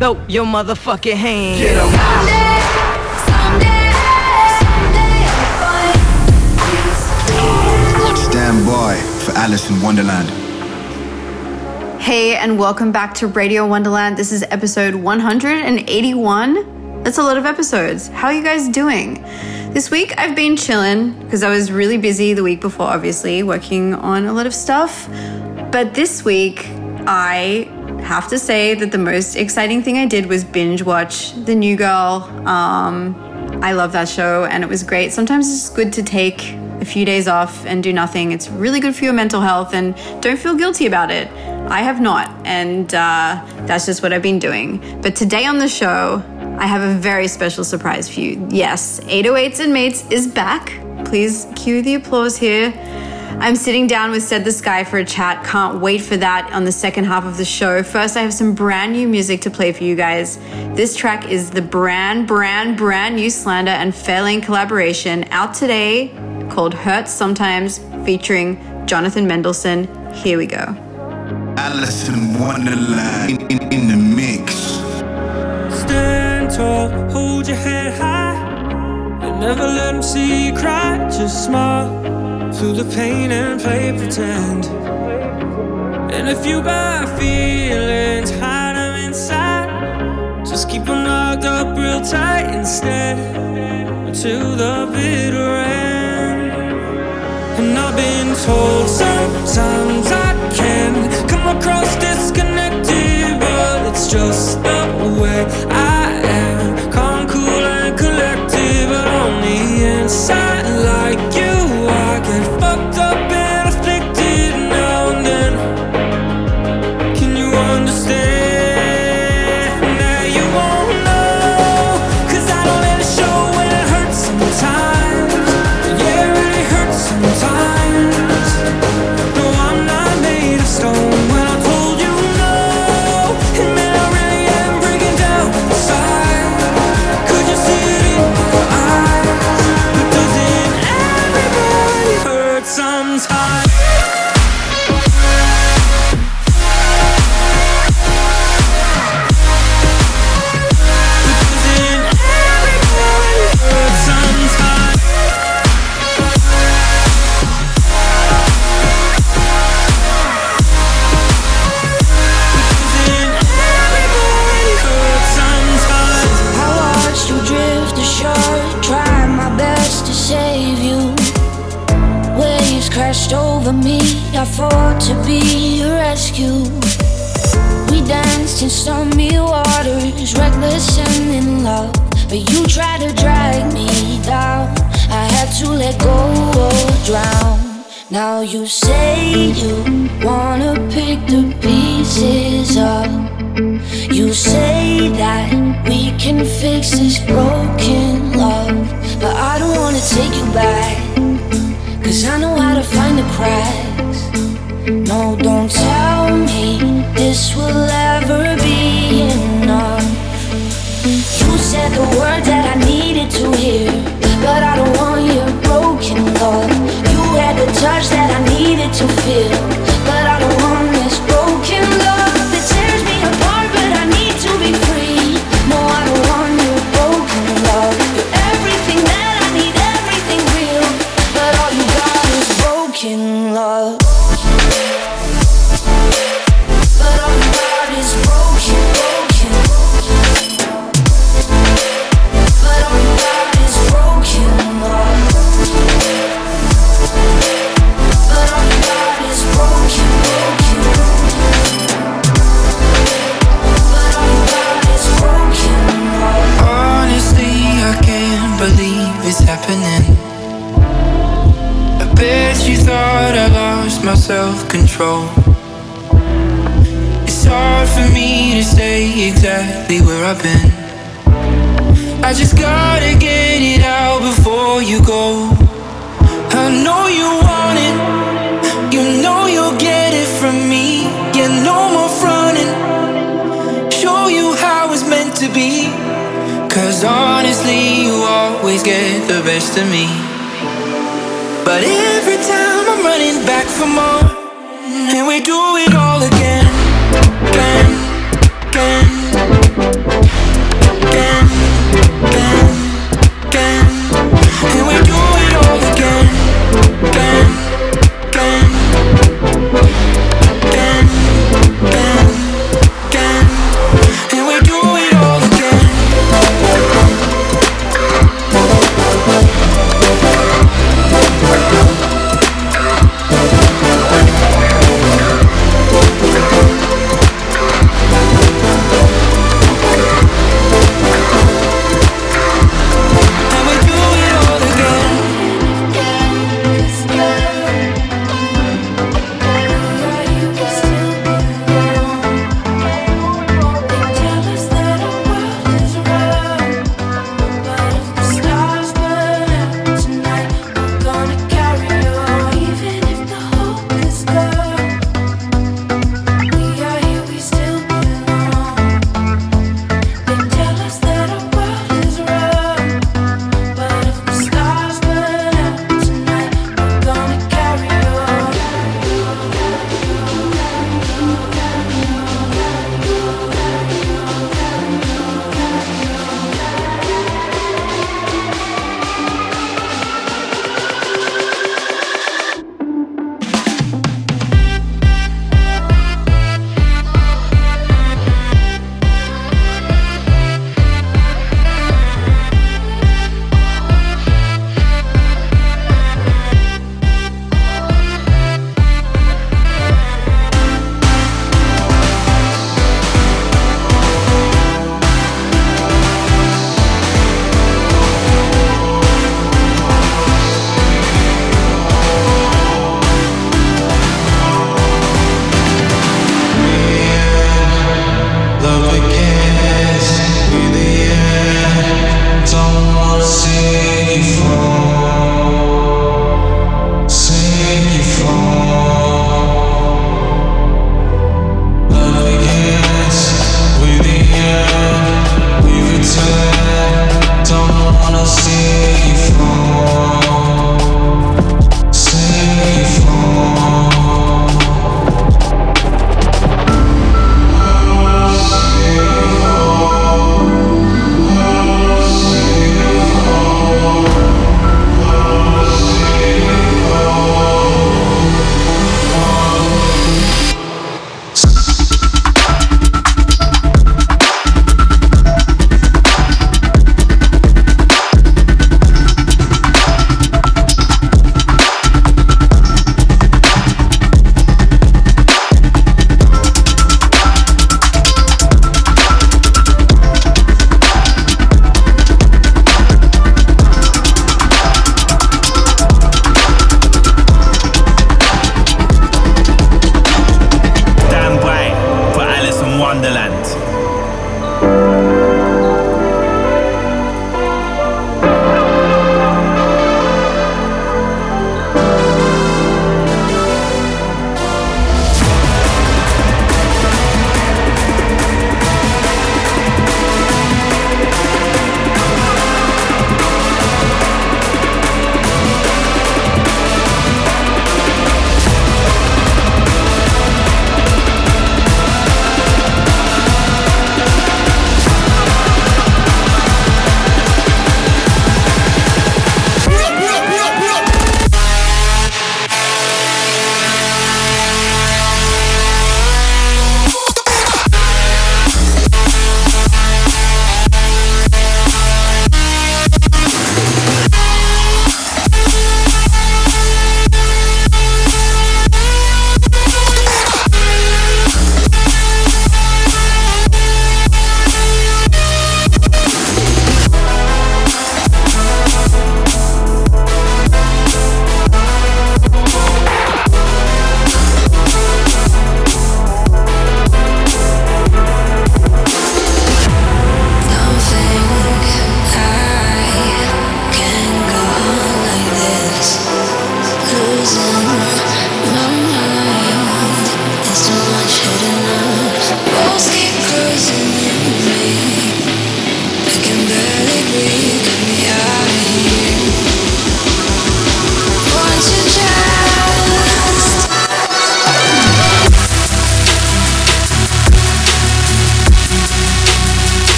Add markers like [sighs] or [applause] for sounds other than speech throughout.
Throw your motherfucking hand. Get 'em. Stand by for Alice in Wonderland. Hey, and welcome back to Radio Wonderland. This is episode 181. That's a lot of episodes. How are you guys doing? This week I've been chilling because I was really busy the week before, obviously, working on a lot of stuff. But this week, I have to say that the most exciting thing I did was binge watch The New Girl. Um, I love that show and it was great. Sometimes it's good to take a few days off and do nothing. It's really good for your mental health and don't feel guilty about it. I have not, and uh, that's just what I've been doing. But today on the show, I have a very special surprise for you. Yes, 808s and Mates is back. Please cue the applause here. Mm. I'm sitting down with Said the Sky for a chat. Can't wait for that on the second half of the show. First, I have some brand new music to play for you guys. This track is the brand, brand, brand new Slander and Fairlane collaboration out today called Hurts Sometimes featuring Jonathan Mendelsohn. Here we go. Alice in Wonderland in, in, in the mix. Stand tall, hold your head high, and never let them see you cry. Just smile through the pain and play pretend. And if you got feelings, hide them inside. Just keep them locked up real tight instead until the bitter end. And I've been told sometimes I can come across disconnected, but it's just the way I you say you wanna pick the pieces up. You say that we can fix this broken love. But I don't wanna take you back. Cause I know how to find the cracks. No, don't tell me this will ever to feel. Control. It's hard for me to stay exactly where I've been. I just gotta get it out before you go. I know you want it, you know you'll get it from me. Yeah, no more fronting. Show you how it's meant to be. Cause honestly, you always get the best of me. But every time I'm running back for more,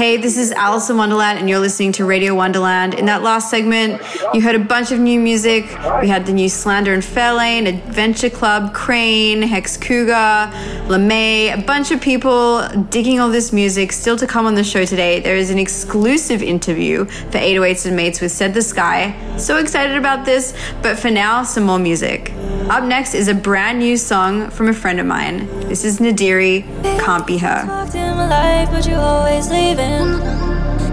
Hey, this is Alice in Wonderland, and you're listening to Radio Wonderland. In that last segment, you heard a bunch of new music. We had the new Slander and Fairlane, Adventure Club, KRANE, Hex Cougar, LeMay, a bunch of people digging all this music. Still to come on the show today, there is an exclusive interview for 808s and Mates with Said the Sky. So excited about this, but for now, some more music. Up next is a brand new song from a friend of mine. This is Naderi, Can't Be Her.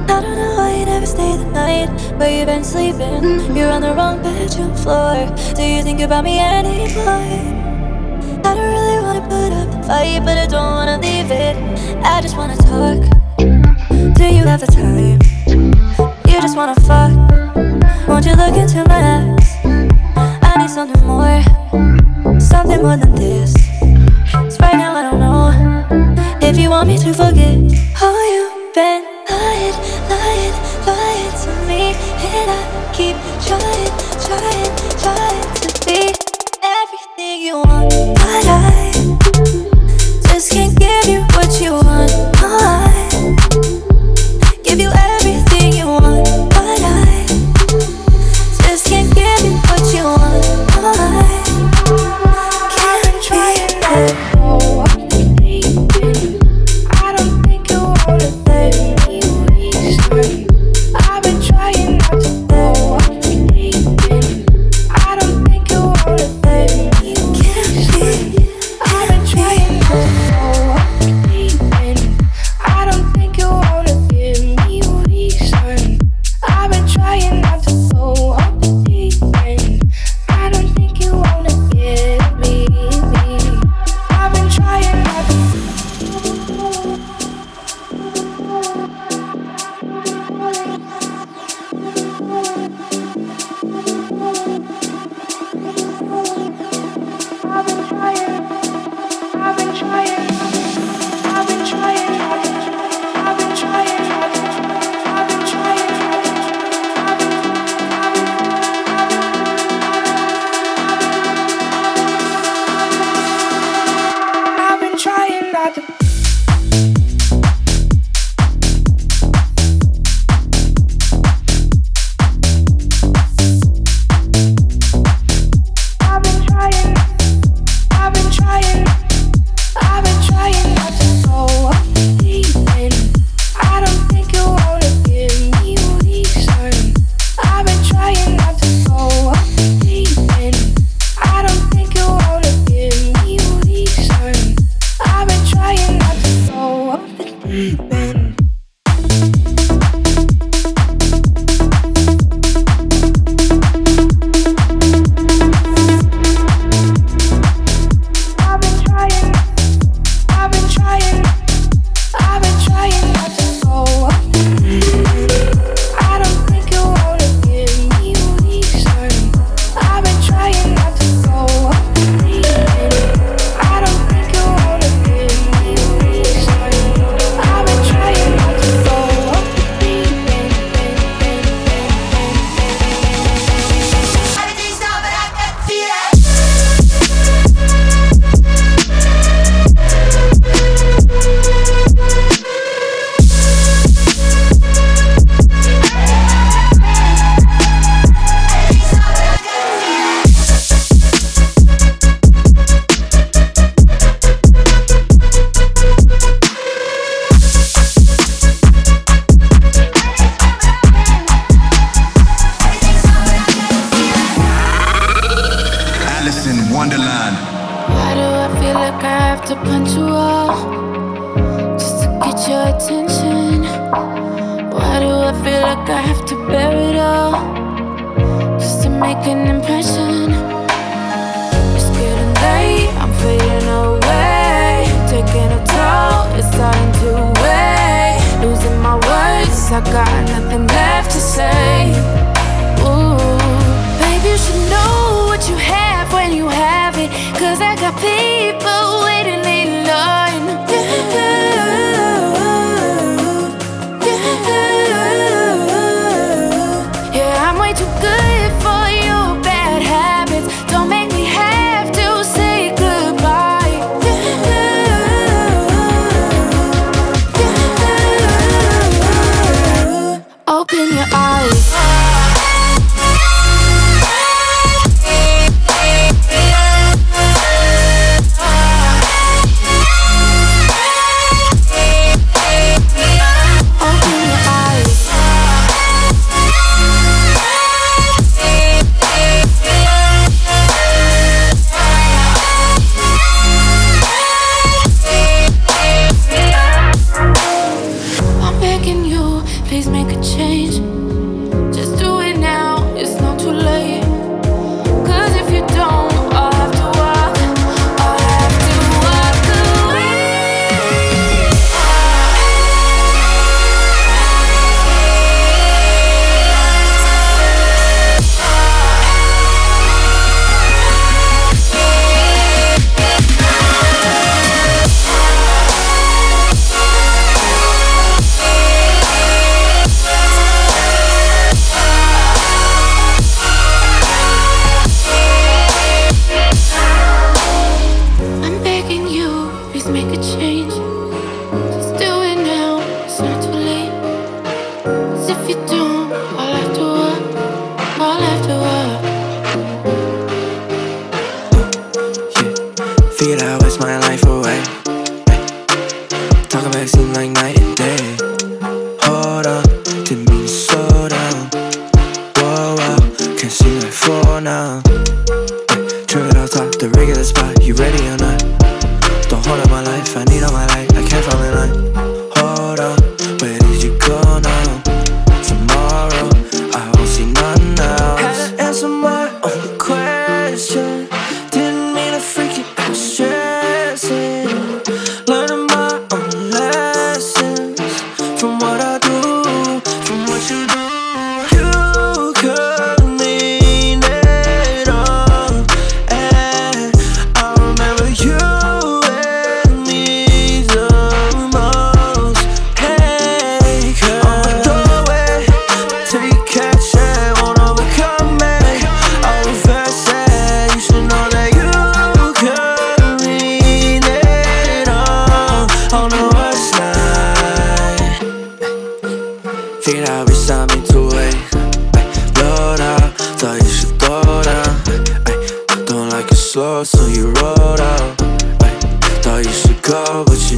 I don't know why you never stay the night, but you've been sleeping. You're on the wrong bedroom floor. Do you think about me anymore? I don't really wanna put up the fight, but I don't wanna leave it. I just wanna talk. Do you have the time? You just wanna fuck. Won't you look into my eyes? I need something more, something more than this. 'Cause right now I don't know if you want me to forget how you've been lying, lying, lying to me, and I keep trying, trying, everything you want, but I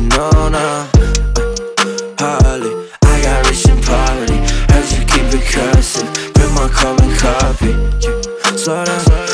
No, Uh, Harley, I got rich in poverty. Heard you keep it cursing. Bring my carbon copy. Slow down.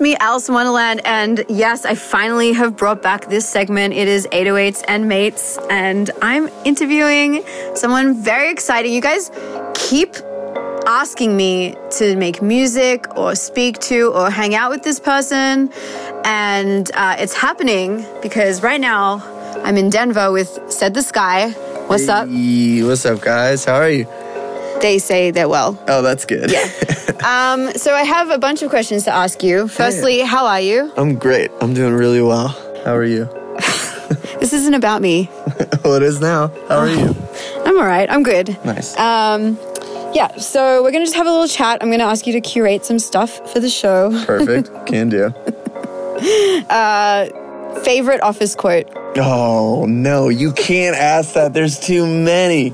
Me, Alice in Wonderland, and yes, I finally have brought back this segment. It is 808s and Mates, and I'm interviewing someone very exciting. You guys keep asking me to make music or speak to or hang out with this person, and uh, it's happening because right now I'm in Denver with Said the Sky. What's hey, up? What's up, guys? How are you? They say they're well. Oh, that's good. Yeah. [laughs] Um, so I have a bunch of questions to ask you. Firstly, how are you? I'm great. I'm doing really well. How are you? [laughs] This isn't about me. [laughs] well, it is now. How are you? [sighs] I'm all right. I'm good. Nice. Um, yeah, so we're gonna just have a little chat. I'm gonna ask you to curate some stuff for the show. Perfect. Can do. Uh, favorite office quote? Oh, no, you can't ask that. There's too many.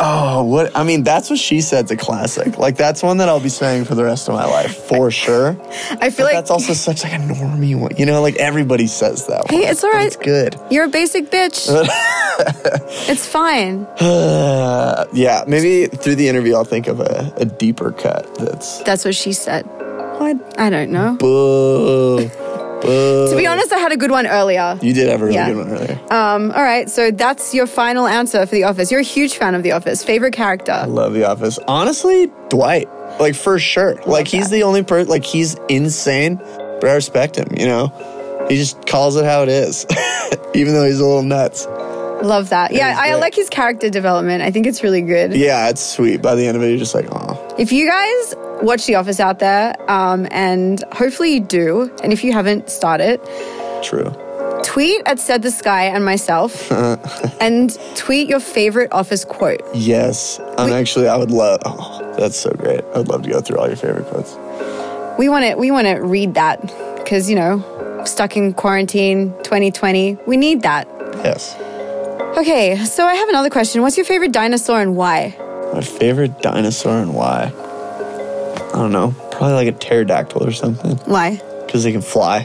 Oh, what? I mean, that's what she said's a classic. Like, that's one that I'll be saying for the rest of my life, for sure. [laughs] I feel But like that's also such like a normie one. You know, like everybody says that one. Hey, it's all right. It's good. you're a basic bitch. [laughs] it's fine. Uh, [sighs] yeah, maybe through the interview, I'll think of a, a deeper cut that's. That's what she said. What? I don't know. Boo. Boo. To be honest, I had a good one earlier. You did have a really Yeah. good one earlier. Um, all right, so that's your final answer for The Office. You're a huge fan of The Office. Favorite character? I love The Office. Honestly, Dwight. Like, for sure. Like, he's the only person, like, he's insane, but I respect him, you know? He just calls it how it is, [laughs] even though he's a little nuts. Love that. Yeah, I great. like his character development. I think it's really good. Yeah, it's sweet. By the end of it, you're just like, oh, If you guys watch The Office out there, um, and hopefully you do, and if you haven't, start it. true. Tweet at Said the Sky and myself, [laughs] and tweet your favorite Office quote. Yes. I'm actually, I would love, oh, that's so great. I would love to go through all your favorite quotes. We want to we want to read that because you know, stuck in quarantine 2020, we need that. Yes. Okay, so I have another question. What's your favorite dinosaur and why? My favorite dinosaur and why? I don't know. Probably like a pterodactyl or something. Why? Because they can fly.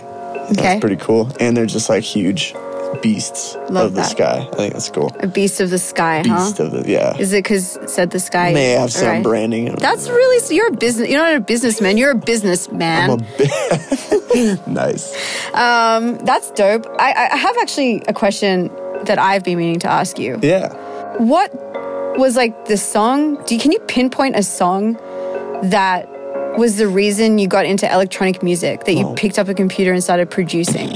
Okay. That's pretty cool. And they're just like huge beasts Love of the that. sky. I think that's cool. A beast of the sky, Beast huh? of the, yeah. Is it because said the sky? May have some Alright. branding. That's really so you're a business. You're not a businessman. You're a businessman. I'm a bit [laughs] nice. Um, that's dope. I- I have actually a question that I've been meaning to ask you. Yeah. What was like the song? Do you, can you pinpoint a song that was the reason you got into electronic music? That you Oh. picked up a computer and started producing?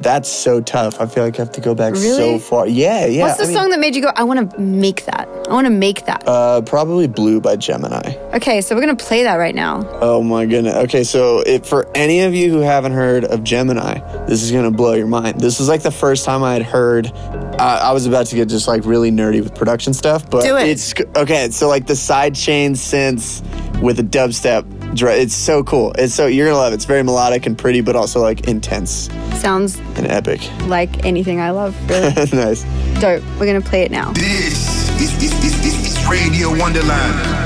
That's so tough. I feel like I have to go back Really? so far. Yeah, yeah. What's the I mean, song that made you go? I want to make that. I want to make that. Uh, probably Blue by Gemini. okay, so we're gonna play that right now. Oh my goodness. Okay, so if for any of you who haven't heard of Gemini, this is gonna blow your mind. This is like the first time I had heard. Uh, I was about to get just like really nerdy with production stuff, but Do it. it's okay. So like the side chain synths with a dubstep, it's so cool. It's so you're gonna love it. It's very melodic and pretty, but also like intense Sounds and epic. like anything I love. Really [laughs] nice. dope. We're gonna play it now. This is, is, is, is, is Radio Wonderland.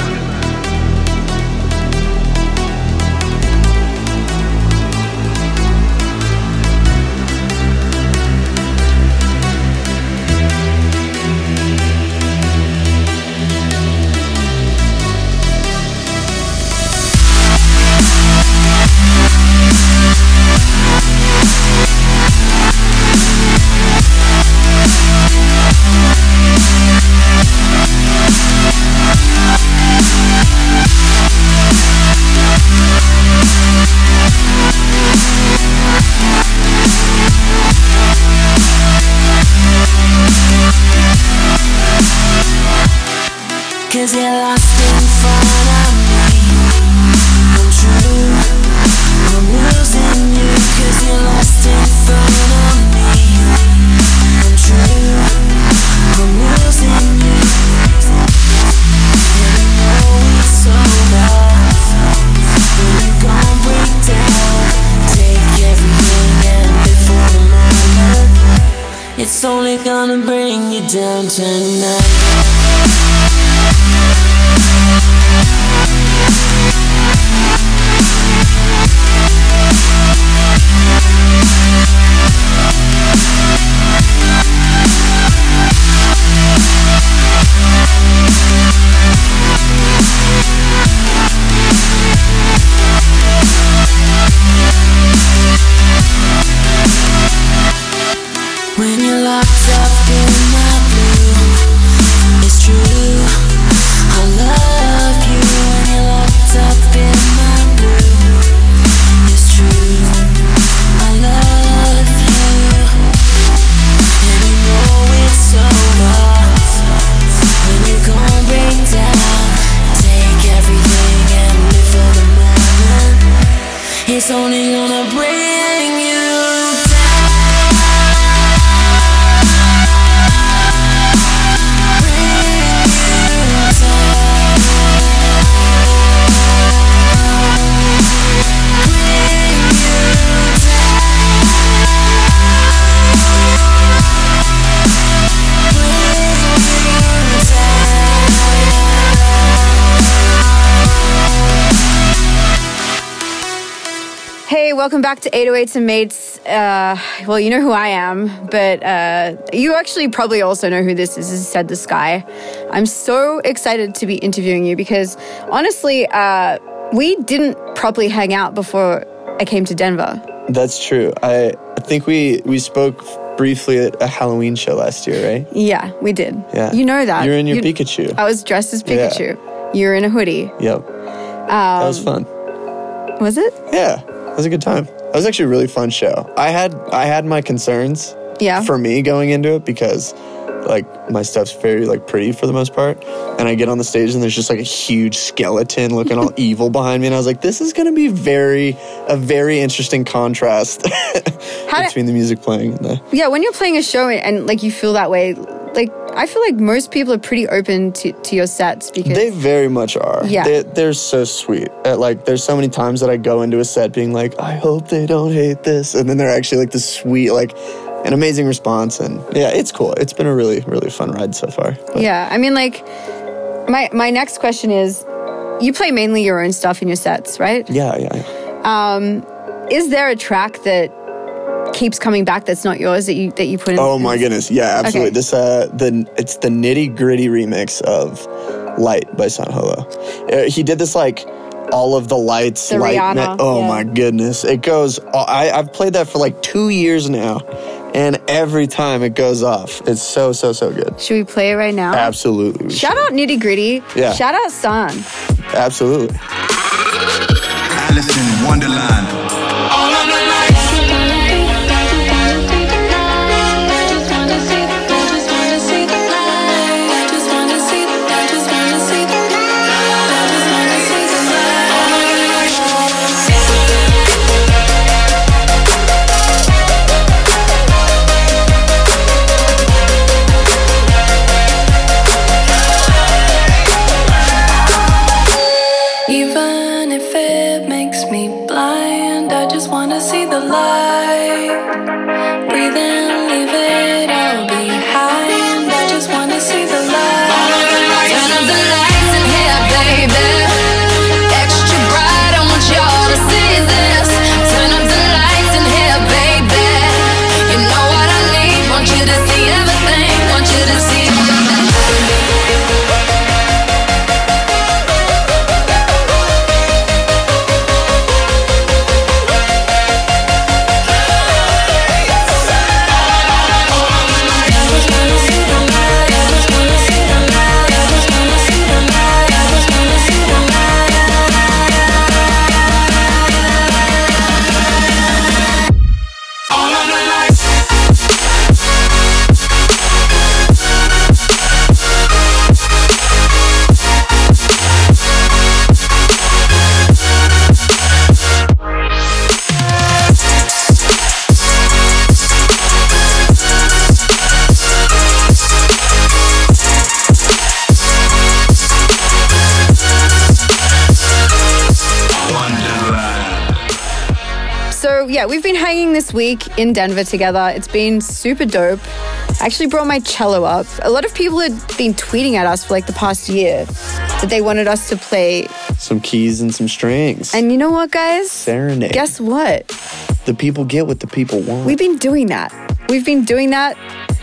Gonna bring you down tonight. Back to 808s and Mates. Uh, well, you know who I am, but uh, you actually probably also know who this is. Is Said the Sky. I'm so excited to be interviewing you because honestly, uh, we didn't properly hang out before I came to Denver. That's true. I, I think we we spoke briefly at a Halloween show last year, right? Yeah, we did. Yeah. You know that. You're in your You- Pikachu. I was dressed as Pikachu. Yeah. You're in a hoodie. Yep. that was fun. Was it? Yeah, it was a good time. It was actually a really fun show. I had I had my concerns Yeah. for me going into it because like my stuff's very like pretty for the most part and i get on the stage and there's just like a huge skeleton looking all [laughs] evil behind me and i was like this is going to be very a very interesting contrast [laughs] between the music playing and the Yeah, when you're playing a show and, and like you feel that way, like I feel like most people are pretty open to, to your sets because They very much are. Yeah. They're, they're so sweet. Uh, like, there's so many times that I go into a set being like, I hope they don't hate this. And then they're actually like the sweet, like, an amazing response. And yeah, it's cool. It's been a really, really fun ride so far. But Yeah, I mean, like, my my next question is, you play mainly your own stuff in your sets, right? yeah, yeah, yeah. Um, is there a track that keeps coming back that's not yours that you that you put in? Oh my goodness. Yeah, absolutely. Okay. This, uh, the, it's the nitty gritty remix of Light by San Holo. Uh, he did this like, all of the lights, The light. Rihanna, ma- oh yeah. my goodness! It goes. I I've played that for like two years now, and every time it goes off, it's so so so good. Should we play it right now? Absolutely. we Shout out Nitty Gritty. Yeah. Shout out San. should. Absolutely. Alice in Wonderland. Week in Denver together. It's been super dope. I actually brought my cello up. A lot of people had been tweeting at us for like the past year that they wanted us to play. Some keys and some strings. And you know what, guys? Serenade. Guess what? the people get what the people want. We've been doing that. We've been doing that.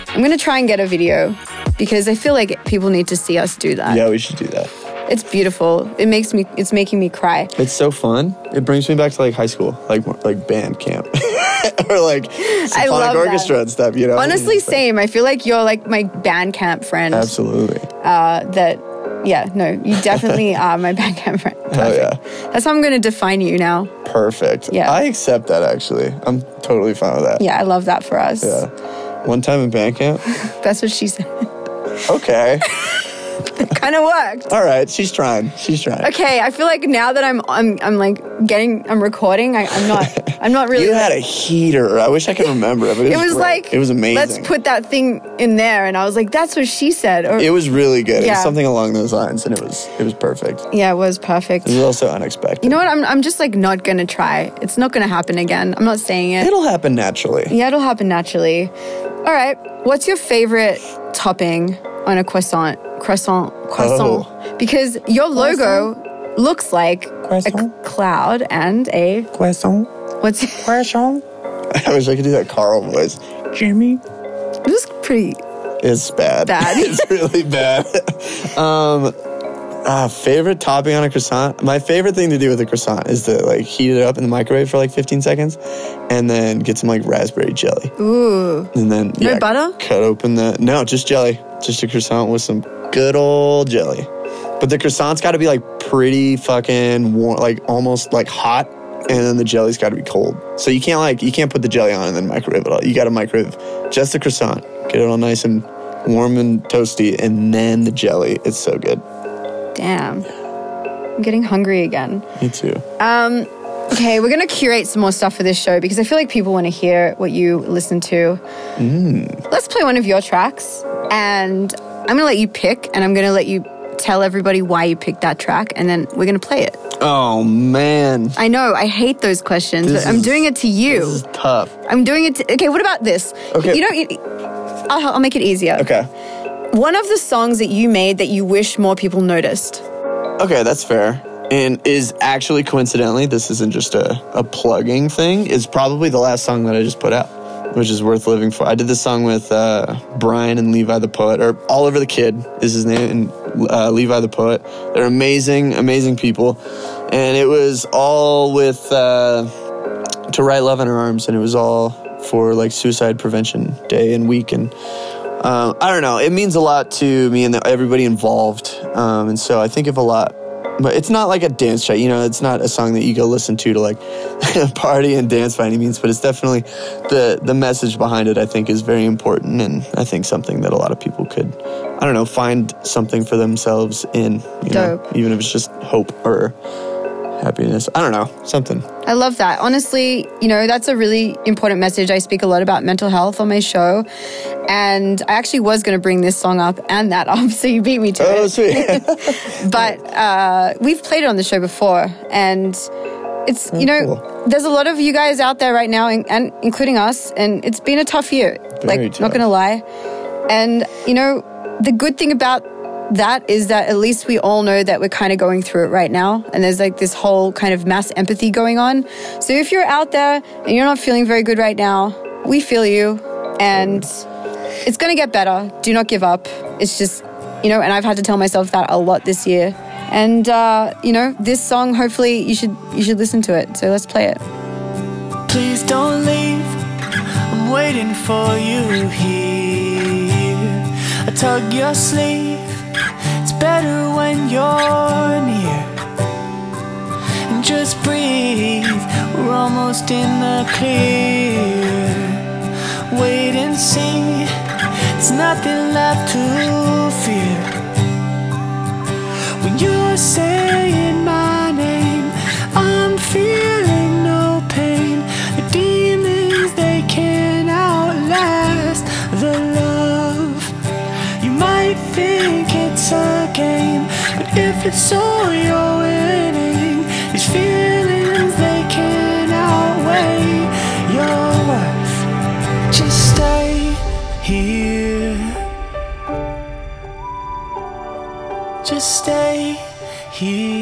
I'm gonna try and get a video because I feel like people need to see us do that. yeah, we should do that. It's beautiful. It makes me. It's making me cry. It's so fun. It brings me back to like high school, like like band camp, [laughs] [laughs] or like symphonic love that. orchestra and stuff. You know, Honestly, like- same. I feel like you're like my band camp friend. Absolutely. Uh, that. Yeah, no, you definitely [laughs] are my band camp friend. Oh yeah. That's how I'm going to define you now. Perfect. Yeah. I accept that actually. I'm totally fine with that. Yeah, I love that for us. Yeah. One time in band camp. [laughs] That's what she said. Okay. [laughs] kind of worked. All right. She's trying. She's trying. Okay, I feel like now that I'm I'm I'm like getting I'm recording, I, I'm not I'm not really You had a heater. I wish I could remember it, but it, it was great. like it was amazing. Let's put that thing in there and I was like, that's what she said. Or It was really good. It Yeah. was something along those lines, and it was it was perfect. Yeah, it was perfect. It was also unexpected. You know what? I'm I'm just like not gonna try. It's not gonna happen again. I'm not saying it. It'll happen naturally. yeah, it'll happen naturally. All right. What's your favorite topping on a croissant? Croissant. Croissant. Oh. Because your logo looks like a Croissant? c- cloud and a Croissant. What's it? [laughs] croissant? I wish I could do that Carl voice. Jimmy. This is pretty. It's bad. Bad. [laughs] it's really bad. [laughs] um, uh, favorite topping on a croissant. My favorite thing to do with a croissant is to like heat it up in the microwave for like 15 seconds, and then get some like raspberry jelly, Ooh. and then No butter? Cut open the no, just jelly, just a croissant with some good old jelly. But the croissant's got to be like pretty fucking warm, like almost like hot, and then the jelly's got to be cold. So you can't like you can't put the jelly on and then microwave it all. You got to microwave just the croissant, get it all nice and warm and toasty, and then the jelly. It's so good. Damn. I'm getting hungry again. Me too. Um, okay, we're gonna curate some more stuff for this show because I feel like people want to hear what you listen to. Mm. Let's play one of your tracks, and I'm gonna let you pick, and I'm gonna let you tell everybody why you picked that track, and then we're gonna play it. Oh man, I know I hate those questions, This but I'm is- doing it to you. this is tough. I'm doing it. To, okay, what about this? Okay. you don't. You, I'll, I'll make it easier. Okay. One of the songs that you made that you wish more people noticed. Okay, that's fair. And is actually coincidentally, this isn't just a, a plugging thing, is probably the last song that I just put out, which is worth living for. I did this song with uh, Brian and Levi the Poet, or Olivver the Kid is his name, and uh, Levi the Poet. They're amazing, amazing people. And it was all with uh, To Write Love on Her Arms, and it was all for like Suicide Prevention Day and Week. And um, I don't know. It means a lot to me and everybody involved. Um, and so I think of a lot. But it's not like a dance track, you know. It's not a song that you go listen to to like [laughs] party and dance by any means. But it's definitely the the message behind it. I think is very important, and I think something that a lot of people could, I don't know, find something for themselves in. You know, Dope. even if it's just hope or happiness. I don't know, something. I love that. Honestly, you know, that's a really important message. I speak a lot about mental health on my show. And I actually was going to bring this song up and that [laughs] up, so you beat me to Oh, it. sweet. [laughs] [laughs] but uh, we've played it on the show before. And it's, you know, there's a lot of you guys out there right now, and, and including us. And it's been a tough year. Very like, tough. not going to lie. And, you know, the good thing about that is that at least we all know that we're kind of going through it right now. And there's like this whole kind of mass empathy going on. So if you're out there and you're not feeling very good right now, we feel you. And it's going to get better. Do not give up. It's just, you know, and I've had to tell myself that a lot this year. And, uh, you know, this song, hopefully you should, you should listen to it. So let's play it. Please don't leave. I'm waiting for you here. I tug your sleeve. Better when you're near. And just breathe. We're almost in the clear. Wait and see. There's nothing left to fear. When you're saying my name, I'm feeling no pain. The demons they can outlast the love. You might think it's a game, but if it's all you're winning, these feelings they can outweigh your worth. Just stay here. Just stay here.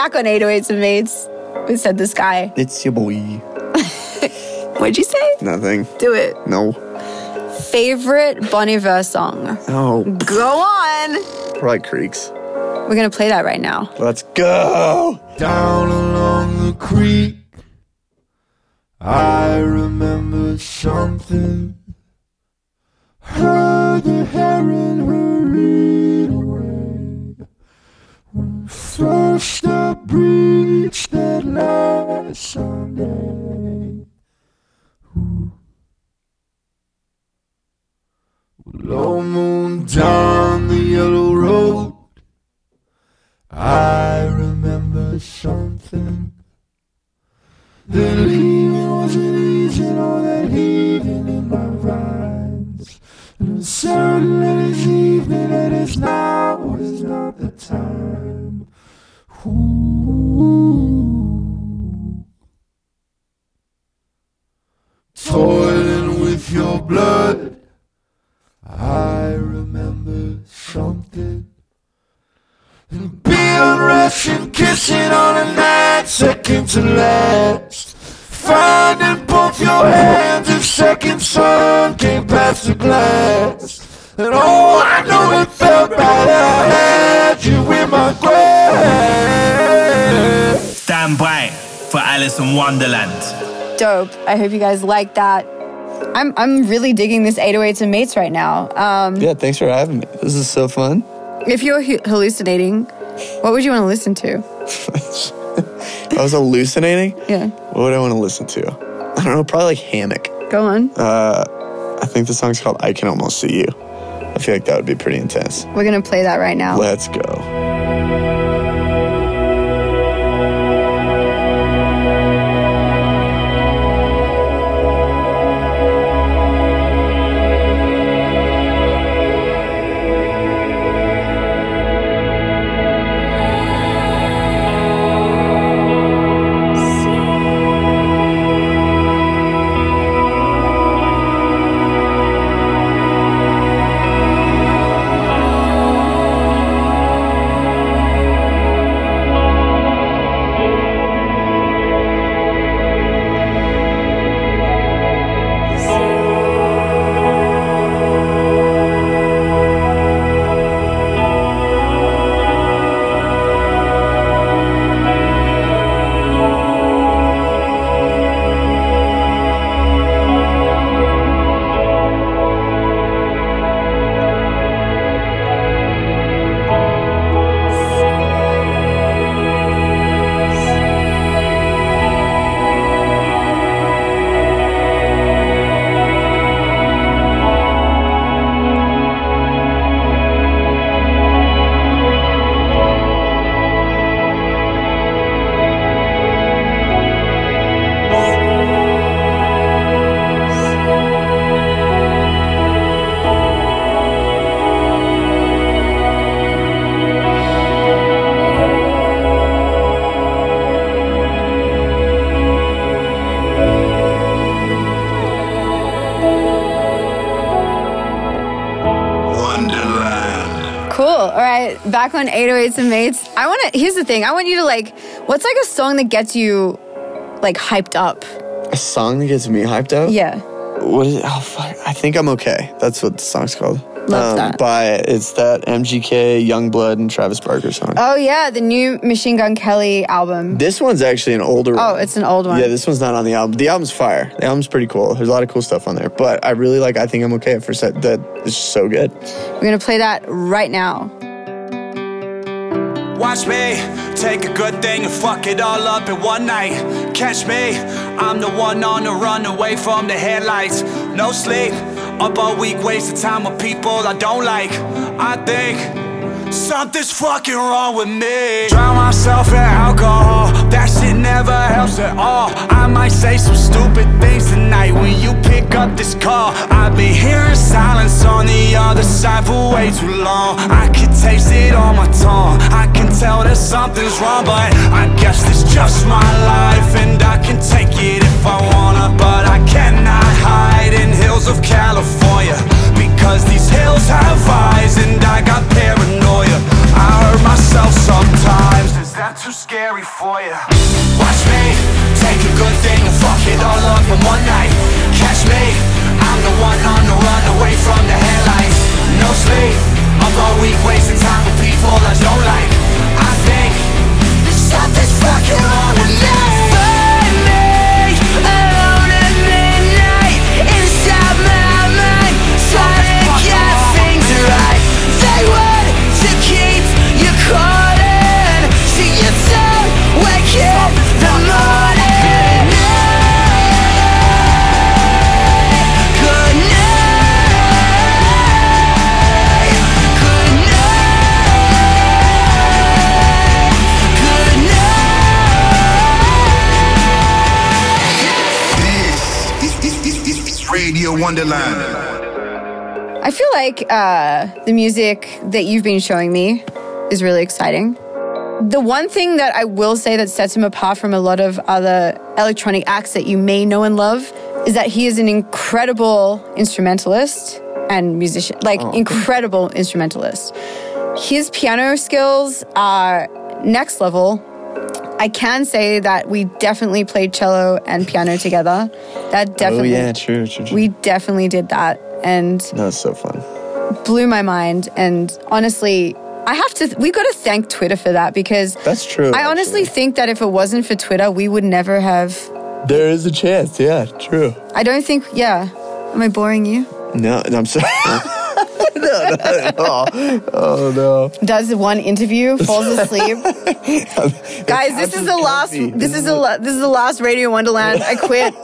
Back on 808s and Mates. We Said the Sky. It's your boy. [laughs] What'd you say? Nothing. Do it. No. Favorite Bon Iver song? Oh. Go on. Right creeks. We're gonna play that right now. Let's go. Down along the creek, I remember something. Heard the heron hurried first I breached that last Sunday. Low moon down the yellow road. I remember something. That heaving wasn't easy, all that heaving in my rhymes. And I'm to last. Finding both your hands if second sun came past the glass. And oh, I know it felt bad. I had you in my grasp. Stand by for Alison Wonderland. Dope. I hope you guys like that. I'm I'm really digging this 808s and mates right now. Um, Yeah, thanks for having me. This is so fun. if you're hallucinating, what would you want to listen to? [laughs] If [laughs] I was hallucinating, Yeah, what would I want to listen to? I don't know, probably like Hammock. go on. Uh, I think the song's called I Can Almost See You. I feel like that would be pretty intense. We're gonna play that right now. Let's go. 808s and mates. I want to. Here's the thing. I want you to like. What's like a song that gets you like hyped up? A song that gets me hyped up? Yeah. What is it? Oh, fuck. I think I'm okay. That's what the song's called. Love um, that. By it's that MGK, YUNGBLUD, and Travis Barker song. Oh yeah, the new Machine Gun Kelly album. This one's actually an older Oh, one. it's an old one. Yeah, this one's not on the album. The album's fire. The album's pretty cool. There's a lot of cool stuff on there. But I really like I think I'm okay for set that is so good. We're gonna play that right now. Watch me take a good thing and fuck it all up in one night. Catch me, I'm the one on the run away from the headlights. No sleep, up all week, wasting time with people I don't like. I think something's fucking wrong with me. Drown myself in alcohol, that shit never helps at all. I might say some stupid things tonight when you pick up this call. I've been hearing silence on the other side for way too long. I can taste it on my tongue. I can tell that something's wrong, but I guess it's just my life, the music that you've been showing me is really exciting. The one thing that I will say that sets him apart from a lot of other electronic acts that you may know and love is that he is an incredible instrumentalist and musician, like oh. incredible instrumentalist. His piano skills are next level. I can say that we definitely played cello and piano together. That definitely, Oh yeah, true, true, true. we definitely did that, and it's so fun. Blew my mind. And honestly, I have to, we've got to thank Twitter for that because That's true. I honestly think that if it wasn't for Twitter, we would never have. There is a chance. Yeah, true. I don't think, yeah. Am I boring you? No, no I'm sorry. [laughs] no, not at all. Oh no. Does one interview, falls asleep. [laughs] Guys, this is the last. This is the la- this is the last Radio Wonderland. I quit.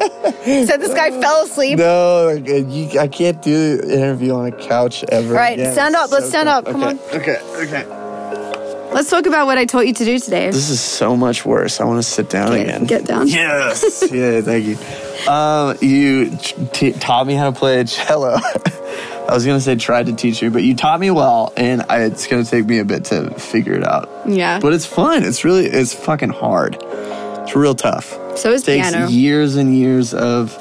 Said the Sky fell asleep. No, you, I can't do an interview on a couch ever. All right, again. stand up. Let's So stand tough. up. Come okay. on. Okay, okay. Let's talk about what I taught you to do today. This is so much worse. I want to sit down Okay, again. get down. Yes. [laughs] yeah, thank you. Um, you t- taught me how to play a cello. [laughs] I was gonna say tried to teach you, but you taught me well, and I, it's gonna take me a bit to figure it out. Yeah. But it's fun. It's really it's fucking hard. It's real tough. So is it takes piano. years and years of.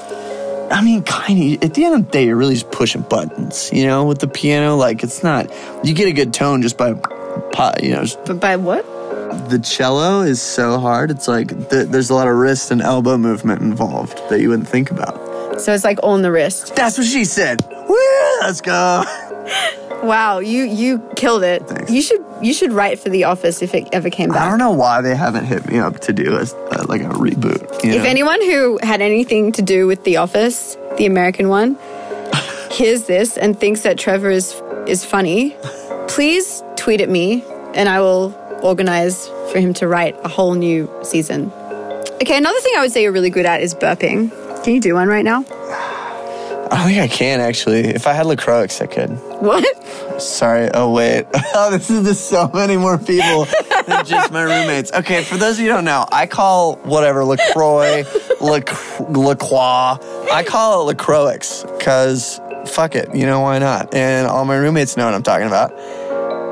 I mean, kind of. At the end of the day, you're really just pushing buttons. You know, with the piano, like it's not. You get a good tone just by, po- you know, just But by what? the cello is so hard. It's like th- there's a lot of wrist and elbow movement involved that you wouldn't think about. So it's like on the wrist. That's what she said. Woo, let's go. [laughs] Wow, you you killed it. Thanks. You should you should write for The Office if it ever came back. I don't know why they haven't hit me up to do a, uh, like a reboot. You If know? anyone who had anything to do with The Office, the American one, [laughs] hears this and thinks that Trevor is is funny, please tweet at me and I will organize for him to write a whole new season. Okay, another thing I would say you're really good at is burping. Can you do one right now? I don't think I can actually. If I had Lacroix, I could. What? Sorry. Oh wait. [laughs] Oh, this is just so many more people than just my roommates. Okay, for those of you who don't know, I call whatever Lacroix, Lac- Lacroix. I call it Lacroix because fuck it. You know why not? And all my roommates know what I'm talking about.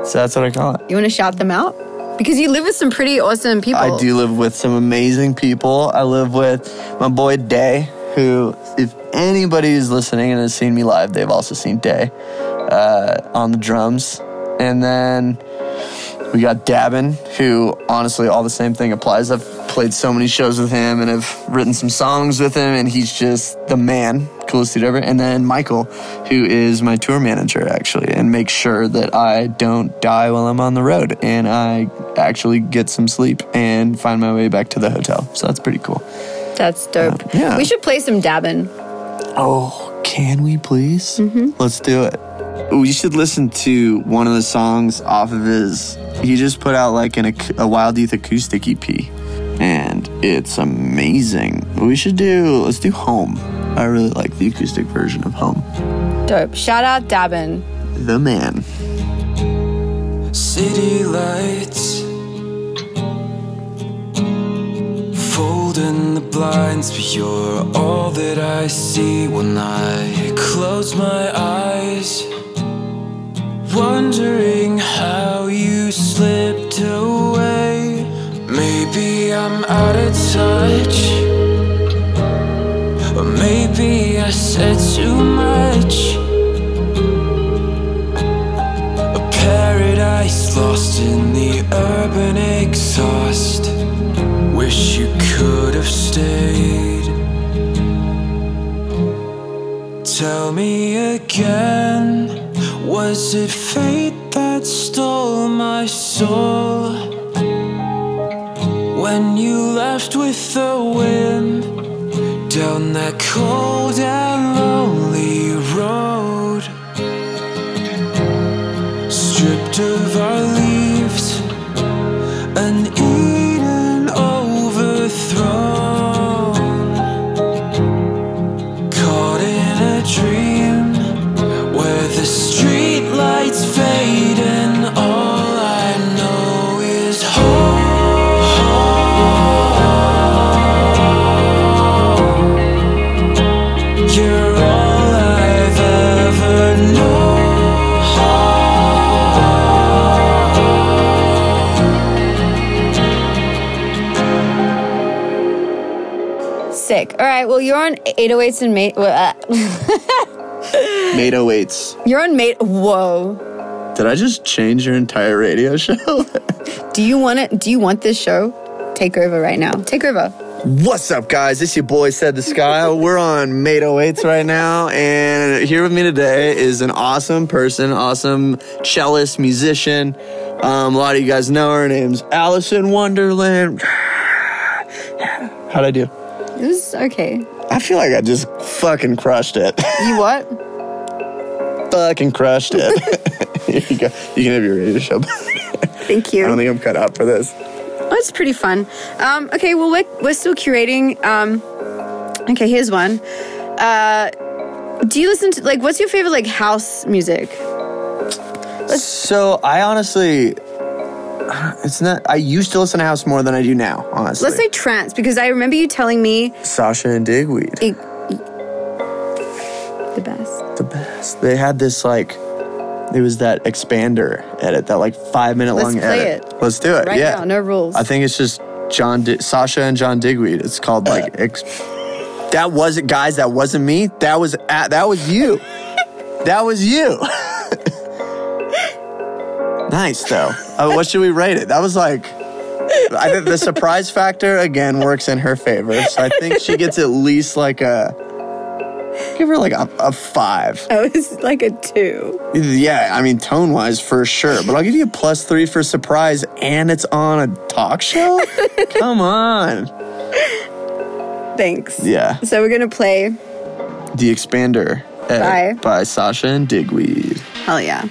So that's what I call it. You want to shout them out? Because you live with some pretty awesome people. I do live with some amazing people. I live with my boy Day, who, if anybody is listening and has seen me live, they've also seen Day uh, on the drums. And then we got Dabin, who honestly, all the same thing applies. I've played so many shows with him and have written some songs with him, and he's just the man, coolest dude ever. And then Michael, who is my tour manager, actually, and makes sure that I don't die while I'm on the road and I actually get some sleep and find my way back to the hotel. So that's pretty cool. That's dope. Uh, yeah. We should play some Dabin. Oh, can we please? Mm-hmm. Let's do it. We should listen to one of the songs off of his. He just put out like an, a Wild Youth acoustic EP, and it's amazing. We should do. Let's do Home. I really like the acoustic version of Home. Dope. Shout out Dabin. The man. City lights Folding the blinds But you're all that I see When I close my eyes. Wondering how you slipped away. Maybe I'm out of touch. Or maybe I said too much. A paradise lost in the urban exhaust. Wish you could have stayed. Tell me again, was it fate that stole my soul? When you left with the wind down that cold and lonely road stripped of our Well, you're on 808s and mate. Uh, [laughs] Mate 08s. you're on mate. Whoa. Did I just change your entire radio show? [laughs] Do you want it? Do you want this show? Take over right now. Take over. What's up, guys? It's your boy, Said the Sky. [laughs] We're on Mate 08s right now, and here with me today is an awesome person, awesome cellist, musician. Um, a lot of you guys know her. Her name's Alison Wonderland. [sighs] How'd I do? It was okay. I feel like I just fucking crushed it. You [laughs] what? fucking crushed it. [laughs] here you go. You can have your radio show. [laughs] Thank you. I don't think I'm cut out for this. Oh, it's pretty fun. Um, okay, well, we're, we're still curating. Um, okay, here's one. Uh, do you listen to, like, what's your favorite, like, house music? So I honestly, [sighs] it's not. I used to listen to house more than I do now. Honestly, Let's say trance, because I remember you telling me Sasha and Digweed, it, the best. the best. They had this like, it was that Xpander edit, that like five minute long edit. Let's long play edit. it. Let's do it. Right yeah, now, no rules. I think it's just John, Di- Sasha and John Digweed. It's called like. Ex- that wasn't guys. That wasn't me. That was at, that was you. [laughs] that was you. Nice though. Uh, what should we rate it? That was like. I think the surprise factor again works in her favor. So I think she gets at least like a. Give her like a, a five. Oh, was like a two. Yeah, I mean tone wise for sure, but I'll give you a plus three for surprise, and it's on a talk show. Come on. Thanks. Yeah. So we're going to play. The Xpander edit By? by Sasha and Digweed. Hell yeah.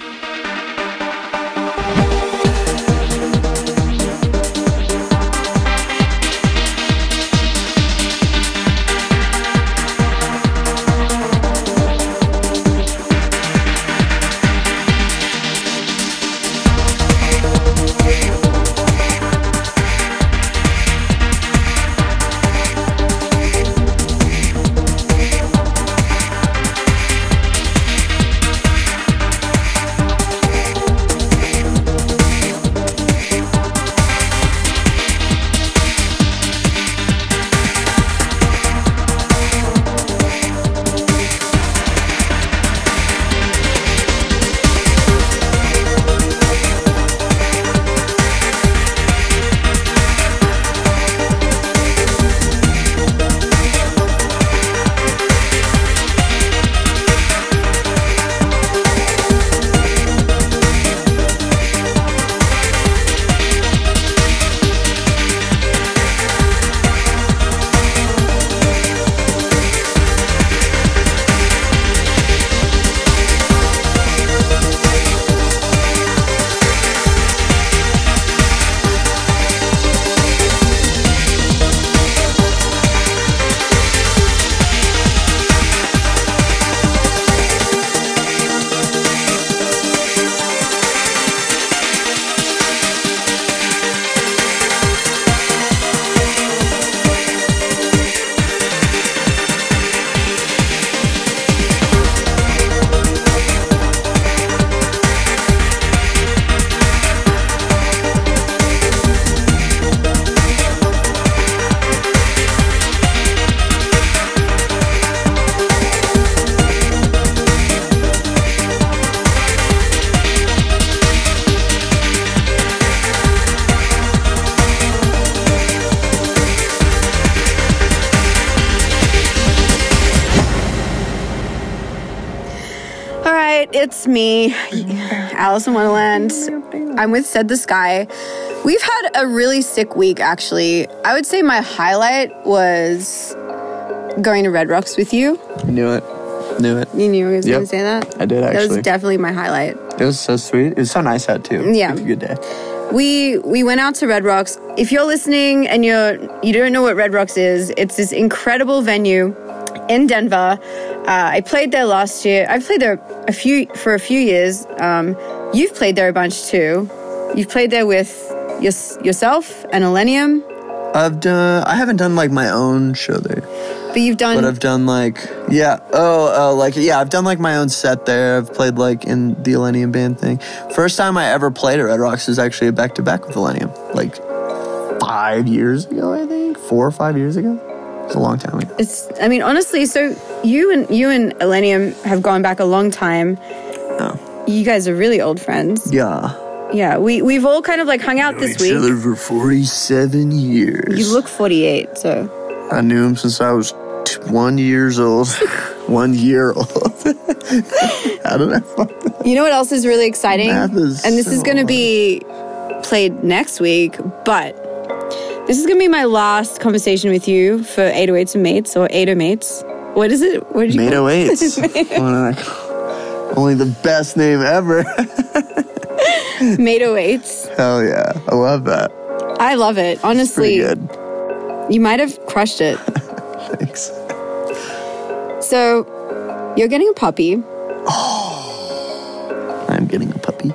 It's me, Alison Wonderland. I'm with Said the Sky. We've had a really sick week, actually. I would say my highlight was going to Red Rocks with you. Knew it. Knew it. You knew I was Yep. going to say that? I did actually. That actually. was definitely my highlight. it was so sweet. It was so nice out too. Yeah. It was a good day. We we went out to Red Rocks. If you're listening and you're you don't know what Red Rocks is, it's this incredible venue in Denver. Uh, I played there last year. I've played there a few for a few years. Um, you've played there a bunch too. You've played there with your, yourself and Illenium, I've done. I haven't done like my own show there, but you've done. but I've done like yeah. Oh, uh, like yeah. I've done like my own set there. I've played like in the Illenium Band thing. First time I ever played at Red Rocks was actually a back to back with Illenium, like five years ago. I think four or five years ago. It's a long time ago. It's. I mean, honestly. So you and you and Illenium have gone back a long time. Oh. You guys are really old friends. Yeah. Yeah. We we've all kind of like hung out this Each week. other for 47 years. You look 48, so I knew him since I was t- one years old. [laughs] one year old. [laughs] I don't know. You know what else is really exciting? Math is and this is going to be played next week, but this is going to be my last conversation with you for 808s and Mates or 80 Mates. What is it? What did you Mate call it? 08s. What did Only the best name ever. [laughs] Mate 08s. Hell yeah. I love that. I love it. Honestly, Pretty good. you might have crushed it. [laughs] Thanks. So, you're getting a puppy. Oh, [gasps] I'm getting a puppy.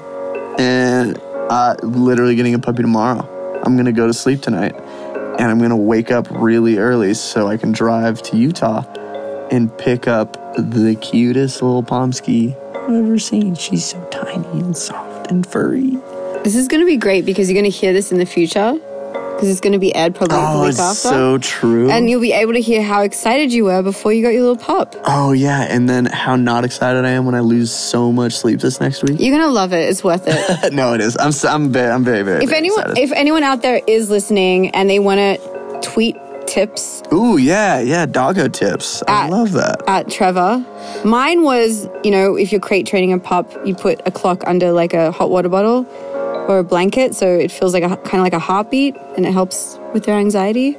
And uh, literally getting a puppy tomorrow. I'm going to go to sleep tonight. And I'm going to wake up really early so I can drive to Utah and pick up the cutest little Pomsky I've ever seen. She's so tiny and soft and furry. This is going to be great because you're going to hear this in the future. Because it's going to be aired probably the Oh, week it's after. so true. And you'll be able to hear how excited you were before you got your little pup. Oh yeah, and then how not excited I am when I lose so much sleep this next week. You're gonna love it. It's worth it. [laughs] no, it is. I'm I'm very I'm very very. if very anyone excited. if anyone out there is listening and they want to tweet tips Ooh yeah yeah doggo tips. I love that. at Trevor, mine was you know if you're crate training a pup, you put a clock under like a hot water bottle or a blanket, so it feels like a kind of like a heartbeat and it helps with their anxiety.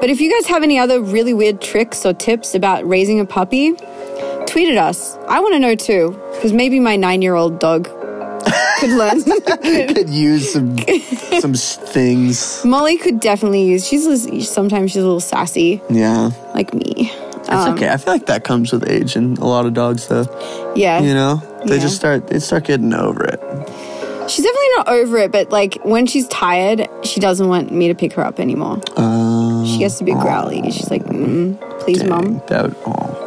But if you guys have any other really weird tricks or tips about raising a puppy, tweet at us. I want to know too, because maybe my nine year old dog [laughs] could learn. [laughs] Could use some some things. Molly could definitely use. She's sometimes she's a little sassy, Yeah, like me. it's Um, okay. I feel like that comes with age and a lot of dogs though. Yeah, You know, they Yeah. just start they start getting over it. she's definitely not over it. But like when she's tired, she doesn't want me to pick her up anymore. Um, She gets to be growly. She's like, mm, "Please, mom." that would, oh.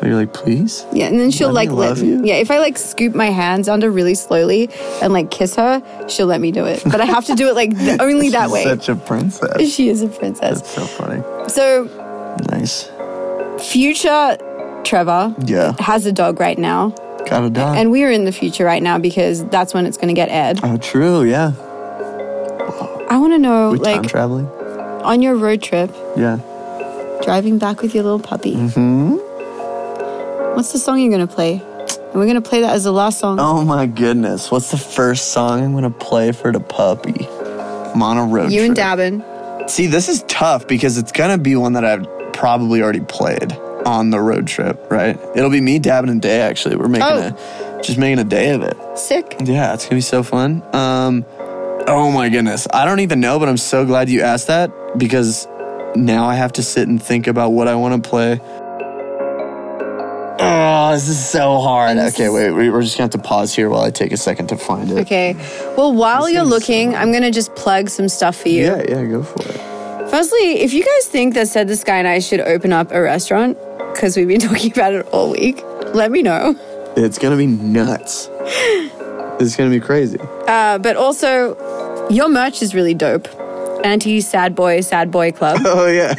But you're like, please. Yeah, and then she'll Let like let you? yeah. If I like scoop my hands under really slowly and like kiss her, she'll let me do it. But I have to do it like [laughs] only that She's way. Such a princess. She is a princess. That's so funny. So Nice. future Trevor Yeah. has a dog right now, Got a dog. and we are in the future right now because that's when it's going to get aired. oh, true. Yeah. I want to know, We time like, traveling. on your road trip, Yeah. driving back with your little puppy. Hmm. What's the song you're going to play? And we're going to play that as the last song. Oh my goodness. What's the first song I'm gonna play for the puppy? I'm on a road you trip. and Dabin. See, this is tough because it's gonna be one that I've probably already played on the road trip, right? It'll be me, Dabin, and Day actually. We're making Oh. a just making a day of it. Sick. Yeah, it's gonna be so fun. Um oh my goodness. I don't even know, but I'm so glad you asked that because now I have to sit and think about what I want to play. Oh, this is so hard. Okay, wait, we- we're just gonna have to pause here while I take a second to find it. Okay. Well, while you're looking, I'm going to just plug some stuff for you. Yeah, yeah, go for it. Firstly, if you guys think that Said the Sky and I should open up a restaurant, because we've been [laughs] talking about it all week, let me know. It's gonna be nuts. It's gonna be crazy. Uh, but also, your merch is really dope. Anti Sad Boy, Sad Boy Club. [laughs] Oh yeah,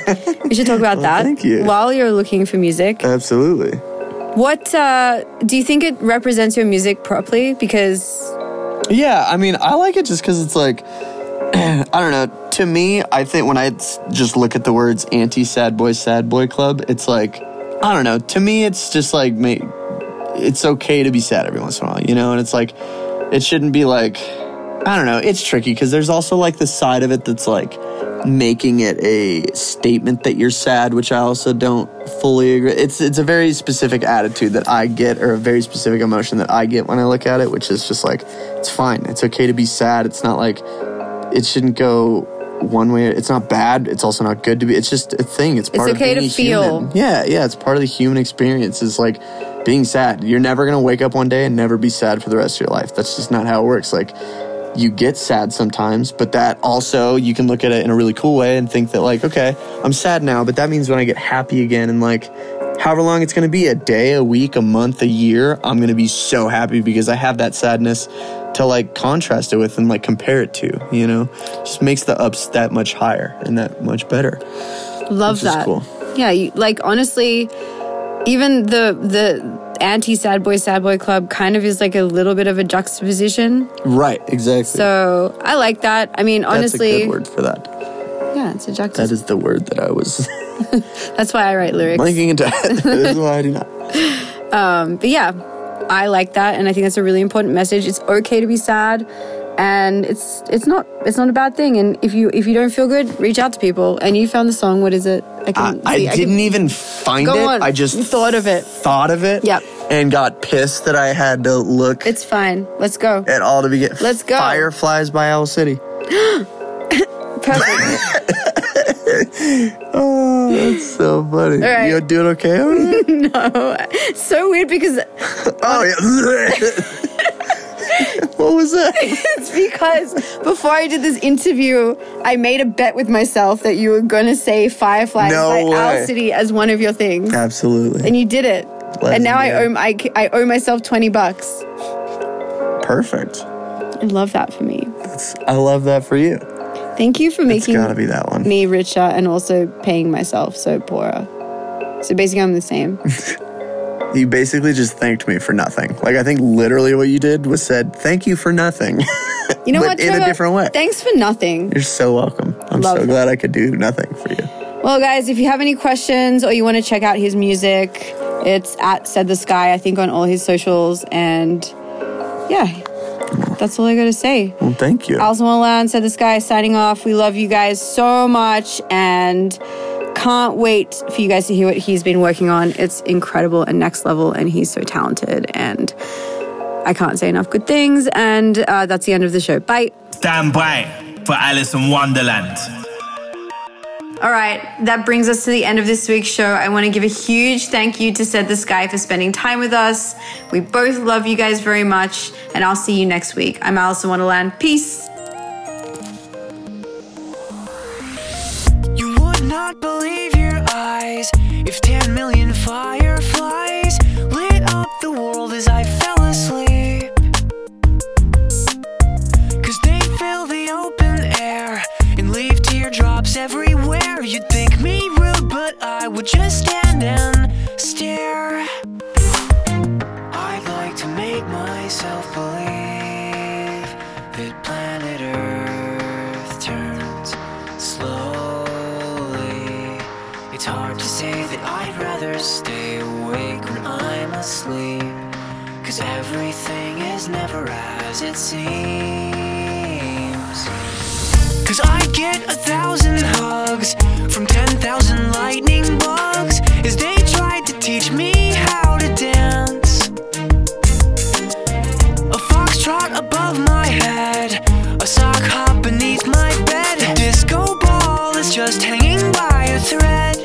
We should talk about that. thank you. While you're looking for music, absolutely. what uh, do you think it represents your music properly? Because Yeah, I mean, I like it just because it's like, [clears throat] I don't know. To me, I think when I just look at the words anti sad boy, sad boy club, it's like, I don't know. To me, it's just like, ma- it's okay to be sad every once in a while, you know? And it's like, it shouldn't be like, I don't know. It's tricky because there's also like the side of it that's like making it a statement that you're sad, which I also don't fully agree. It's it's a very specific attitude that I get, or a very specific emotion that I get when I look at it, which is just like it's fine. It's okay to be sad. It's not like it shouldn't go one way. It's not bad. It's also not good to be. It's just a thing. It's It's part okay of to being a feel. human. Yeah, yeah. It's part of the human experience. Is like being sad. You're never gonna wake up one day and never be sad for the rest of your life. That's just not how it works. Like you get sad sometimes, but that also you can look at it in a really cool way and think that like, okay, I'm sad now, but that means when I get happy again and like however long it's going to be, a day, a week, a month, a year, I'm going to be so happy because I have that sadness to like contrast it with and like compare it to, you know? Just makes the ups that much higher and that much better. Love that. cool. Yeah, you, like honestly, even the the anti sad boy sad boy club kind of is like a little bit of a juxtaposition. Right, exactly. So I like that. I mean, honestly, That's a good word for that. Yeah, it's a That juxtaposition. is the word that I was [laughs] That's why I write lyrics. linking into. [laughs] this is why I do not. Um, but yeah, I like that, and I think that's a really important message. It's okay to be sad, and it's it's not it's not a bad thing. And if you if you don't feel good, reach out to people. And you found the song. What is it? I I, can. I see, can- didn't even find it. on. I just You thought of it. Thought of it. Yep. And got pissed that I had to look It's fine. Let's go. at all to begin. Let's go. Fireflies by Owl City. [gasps] [laughs] Perfect. [laughs] Oh, that's so funny. Right. You doing okay [laughs] no, so weird because [laughs] oh yeah. what was that? it's because before I did this interview, I made a bet with myself that you were going to say Firefly No by. Owl City as one of your things. Absolutely. And you did it. and now I owe, I, I owe myself 20 bucks. Perfect. I love that for me. I love that for you. Thank you for making gotta be that one. me richer and also paying myself so poorer. So basically, I'm the same. [laughs] You basically just thanked me for nothing. Like I think literally what you did was said, "Thank you for nothing." You know [laughs] but what? In a different way. Thanks for nothing. You're so welcome. I'm Love so that. glad I could do nothing for you. Well, guys, if you have any questions or you want to check out his music, it's at Said the Sky, I think, on all his socials. And yeah, that's all I got to say. Well, thank you. Alison Wonderland, Said the Sky signing off. We love you guys so much and can't wait for you guys to hear what he's been working on. It's incredible and next level, and he's so talented. And I can't say enough good things. And uh, that's the end of the show. Bye. Stand by for Alison Wonderland. All right, that brings us to the end of this week's show. I want to give a huge thank you to Said the Sky for spending time with us. We both love you guys very much, and I'll see you next week. I'm Alison Wonderland. Peace. You would not believe your eyes if 10 million fireflies lit up the world as I I would just stand and stare. I'd like to make myself believe that planet Earth turns slowly. It's hard to say that I'd rather stay awake when I'm asleep. Cause everything is never as it seems. Cause I get a thousand hugs from 10,000 lightning just hanging by a thread.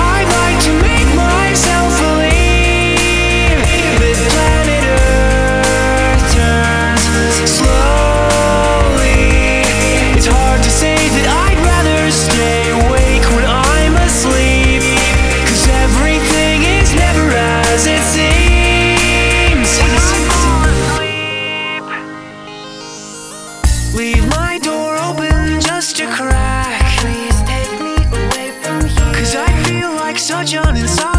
I'd like to make myself believe that planet Earth turns slowly. It's hard to say that I'd rather stay awake when I'm asleep. Cause everything is never as it seems. When I'm asleep, Leave my door open just a crack. Please take me away from here. Cause I feel like such an insomniac.